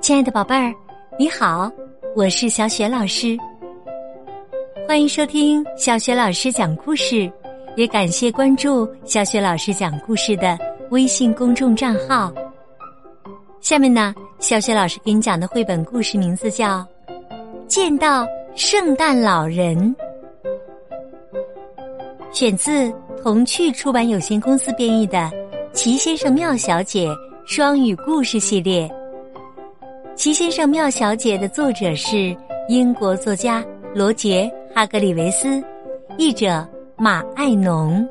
亲爱的宝贝儿，你好，我是小雪老师。欢迎收听小雪老师讲故事，也感谢关注小雪老师讲故事的微信公众账号。下面呢，小雪老师给你讲的绘本故事名字叫《见到圣诞老人》，选自童趣出版有限公司编译的《奇先生妙小姐》双语故事系列。《奇先生妙小姐》的作者是英国作家罗杰·哈格里维斯，译者马爱农。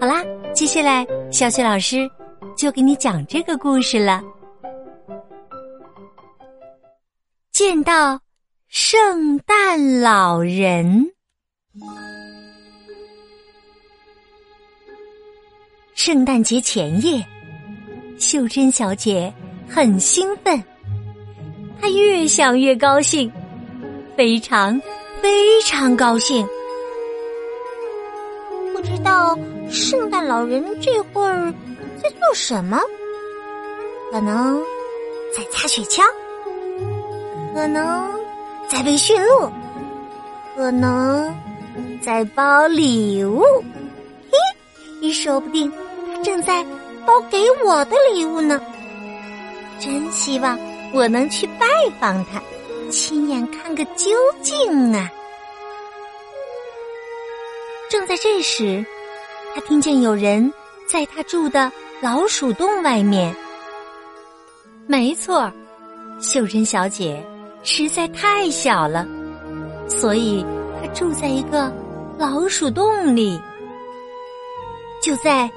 好啦，接下来小雪老师就给你讲这个故事了。见到圣诞老人，圣诞节前夜，秀珍小姐。很兴奋，她越想越高兴，非常非常高兴。不知道圣诞老人这会儿在做什么？可能在擦雪橇，可能在喂驯鹿，可能在包礼物。嘿，说不定正在包给我的礼物呢。真希望我能去拜访他，亲眼看个究竟啊！正在这时，他听见有人在他住的老鼠洞外面。没错，秀珍小姐实在太小了，所以她住在一个老鼠洞里，就在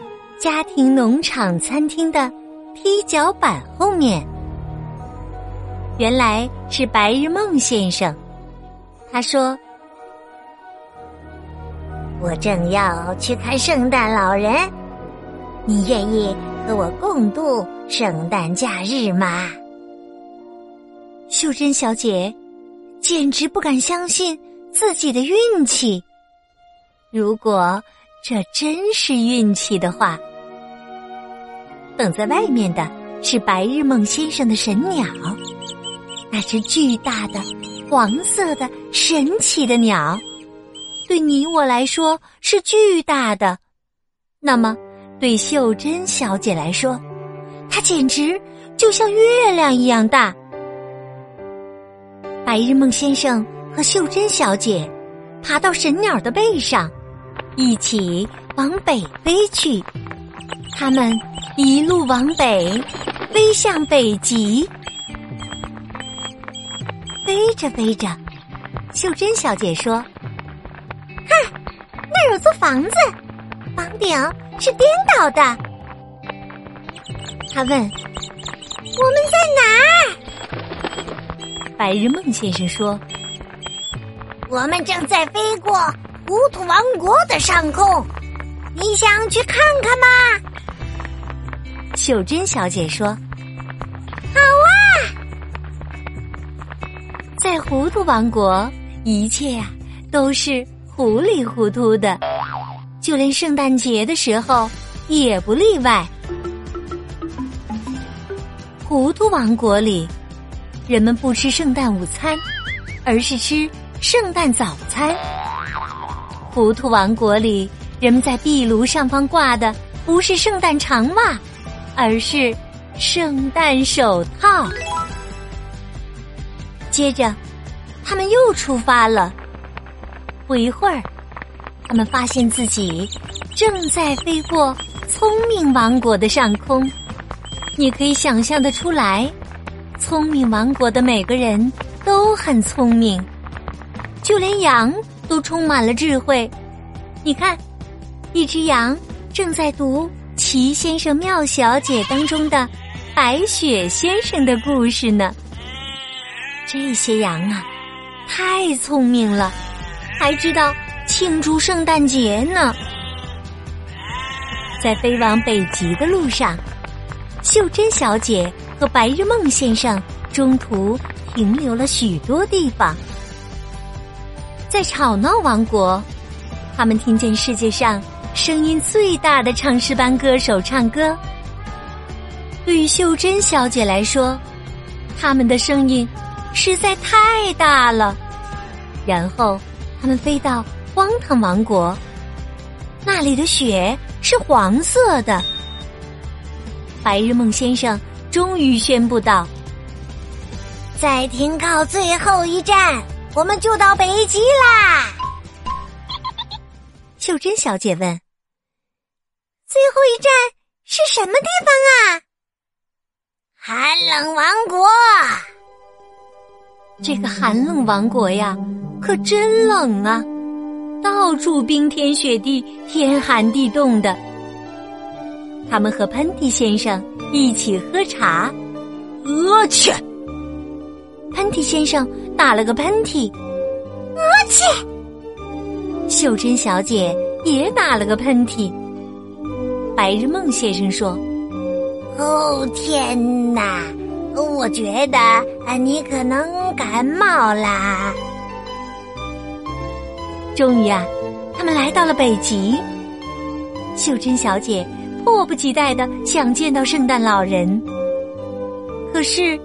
家庭农场餐厅的。踢脚板后面，原来是白日梦先生。他说：“我正要去看圣诞老人，你愿意和我共度圣诞假日吗？”秀珍小姐简直不敢相信自己的运气。如果这真是运气的话。等在外面的是白日梦先生的神鸟，那只巨大的黄色的神奇的鸟，对你我来说是巨大的。那么，对秀珍小姐来说，它简直就像月亮一样大。白日梦先生和秀珍小姐爬到神鸟的背上，一起往北飞去。他们。一路往北，飞向北极。飞着飞着，秀珍小姐说：“看，那有座房子，房顶是颠倒的。”他问：“我们在哪儿？”白日梦先生说：“我们正在飞过糊涂王国的上空，你想去看看吗？”秀珍小姐说：“好啊，在糊涂王国，一切呀都是糊里糊涂的，就连圣诞节的时候也不例外。糊涂王国里，人们不吃圣诞午餐，而是吃圣诞早餐。糊涂王国里，人们在壁炉上方挂的不是圣诞长袜。”而是圣诞手套。接着，他们又出发了。不一会儿，他们发现自己正在飞过聪明王国的上空。你可以想象的出来，聪明王国的每个人都很聪明，就连羊都充满了智慧。你看，一只羊正在读。齐先生、妙小姐当中的白雪先生的故事呢？这些羊啊，太聪明了，还知道庆祝圣诞节呢。在飞往北极的路上，秀珍小姐和白日梦先生中途停留了许多地方。在吵闹王国，他们听见世界上。声音最大的唱诗班歌手唱歌，对于秀珍小姐来说，他们的声音实在太大了。然后，他们飞到荒唐王国，那里的雪是黄色的。白日梦先生终于宣布道：“再停靠最后一站，我们就到北极啦。”秀珍小姐问：“最后一站是什么地方啊？”寒冷王国。这个寒冷王国呀，可真冷啊！到处冰天雪地，天寒地冻的。他们和喷嚏先生一起喝茶，我去！喷嚏先生打了个喷嚏，我去！秀珍小姐也打了个喷嚏。白日梦先生说：“哦天哪，我觉得啊你可能感冒啦。”终于啊，他们来到了北极。秀珍小姐。迫不及待的想见到圣诞老人，可是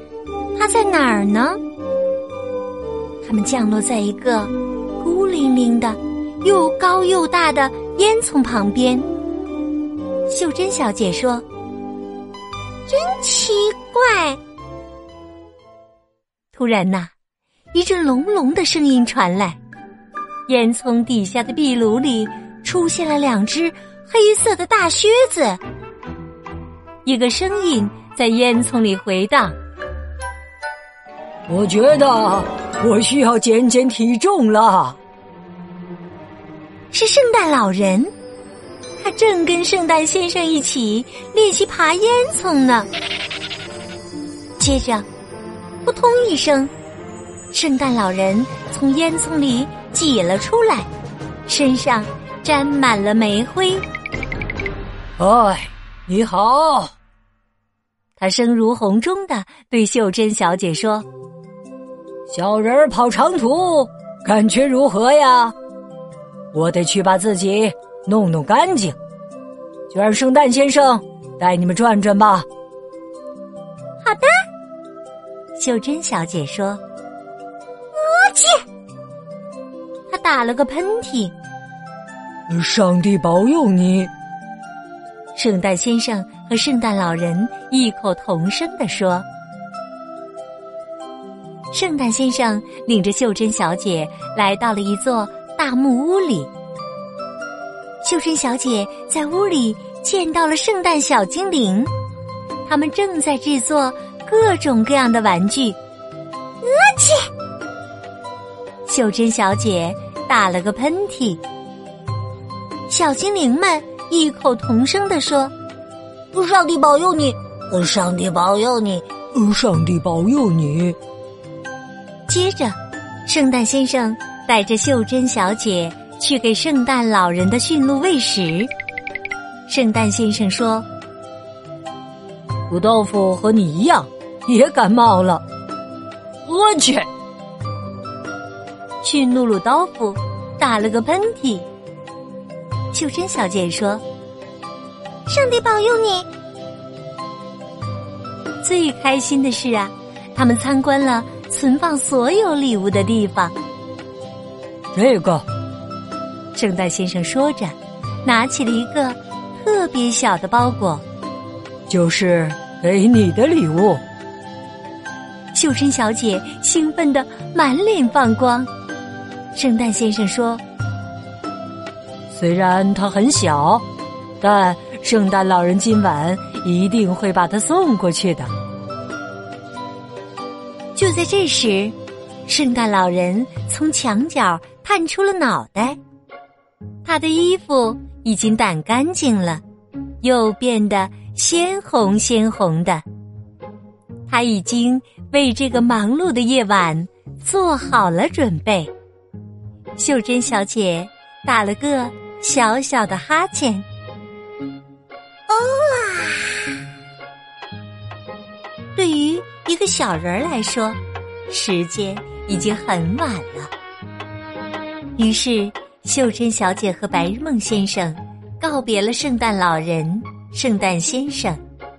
他在哪儿呢？他们降落在一个孤零零的、又高又大的烟囱旁边。秀珍小姐说：“真奇怪。”突然呐，一阵隆隆的声音传来，烟囱底下的壁炉里出现了两只。黑色的大靴子，一个声音在烟囱里回荡。我觉得我需要减减体重了。是圣诞老人，他正跟圣诞先生一起练习爬烟囱呢。接着，扑通一声，圣诞老人从烟囱里挤了出来，身上沾满了煤灰。哎，你好！他声如洪钟的对秀珍小姐说：“小人儿跑长途，感觉如何呀？我得去把自己弄弄干净，就让圣诞先生带你们转转吧。”好的，秀珍小姐说：“我去！”她打了个喷嚏。上帝保佑你。圣诞先生和圣诞老人异口同声的说：“圣诞先生领着秀珍小姐来到了一座大木屋里。秀珍小姐在屋里见到了圣诞小精灵，他们正在制作各种各样的玩具。我去！秀珍小姐打了个喷嚏。小精灵们。”异口同声地说：“上帝保佑你，上帝保佑你，上帝保佑你。”接着，圣诞先生带着秀珍小姐去给圣诞老人的驯鹿喂食。圣诞先生说：“土豆腐和你一样，也感冒了。”我去！驯鹿鲁道夫打了个喷嚏。秀珍小姐说：“上帝保佑你。”最开心的是啊，他们参观了存放所有礼物的地方。这个，圣诞先生说着，拿起了一个特别小的包裹，就是给你的礼物。秀珍小姐兴奋的满脸放光。圣诞先生说。虽然它很小，但圣诞老人今晚一定会把它送过去的。就在这时，圣诞老人从墙角探出了脑袋，他的衣服已经掸干净了，又变得鲜红鲜红的。他已经为这个忙碌的夜晚做好了准备。秀珍小姐打了个。小小的哈欠。哦啊！对于一个小人来说，时间已经很晚了。于是，秀珍小姐和白日梦先生告别了圣诞老人、圣诞先生、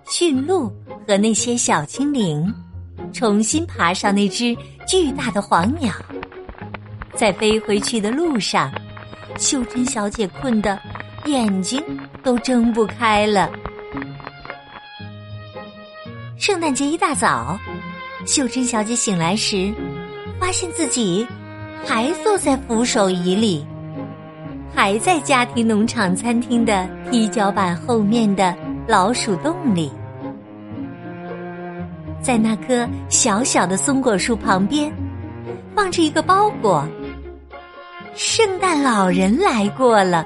驯鹿和那些小精灵重新爬上那只巨大的黄鸟。在飞回去的路上，秀珍小姐困得眼睛都睁不开了。圣诞节一大早，秀珍小姐醒来时，发现自己还坐在扶手椅里，还在家庭农场餐厅的踢脚板后面的老鼠洞里。在那棵小小的松果树旁边，放着一个包裹。圣诞老人来过了！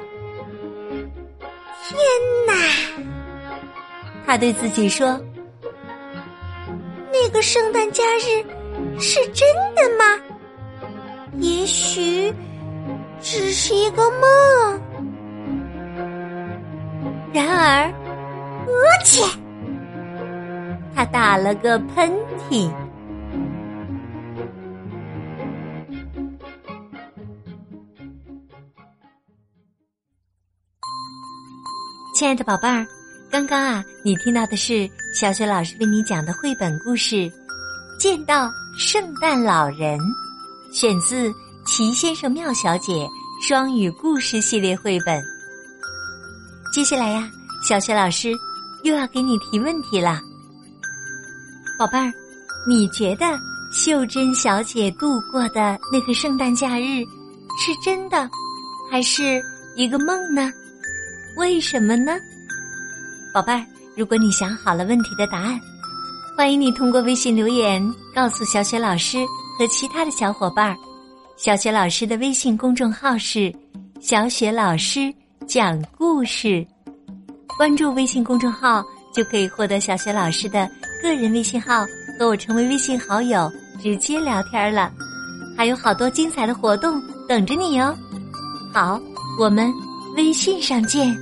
天哪！他对自己说：“那个圣诞假日是真的吗？也许只是一个梦。”然而，而且他打了个喷嚏。亲爱的宝贝儿，刚刚啊，你听到的是小雪老师为你讲的绘本故事《见到圣诞老人》，选自《齐先生妙小姐》双语故事系列绘本。接下来呀，小雪老师又要给你提问题了，宝贝儿，你觉得秀珍小姐度过的那个圣诞假日是真的，还是一个梦呢？为什么呢，宝贝儿？如果你想好了问题的答案，欢迎你通过微信留言告诉小雪老师和其他的小伙伴儿。小雪老师的微信公众号是“小雪老师讲故事”，关注微信公众号就可以获得小雪老师的个人微信号，和我成为微信好友，直接聊天了。还有好多精彩的活动等着你哟！好，我们。微信上见。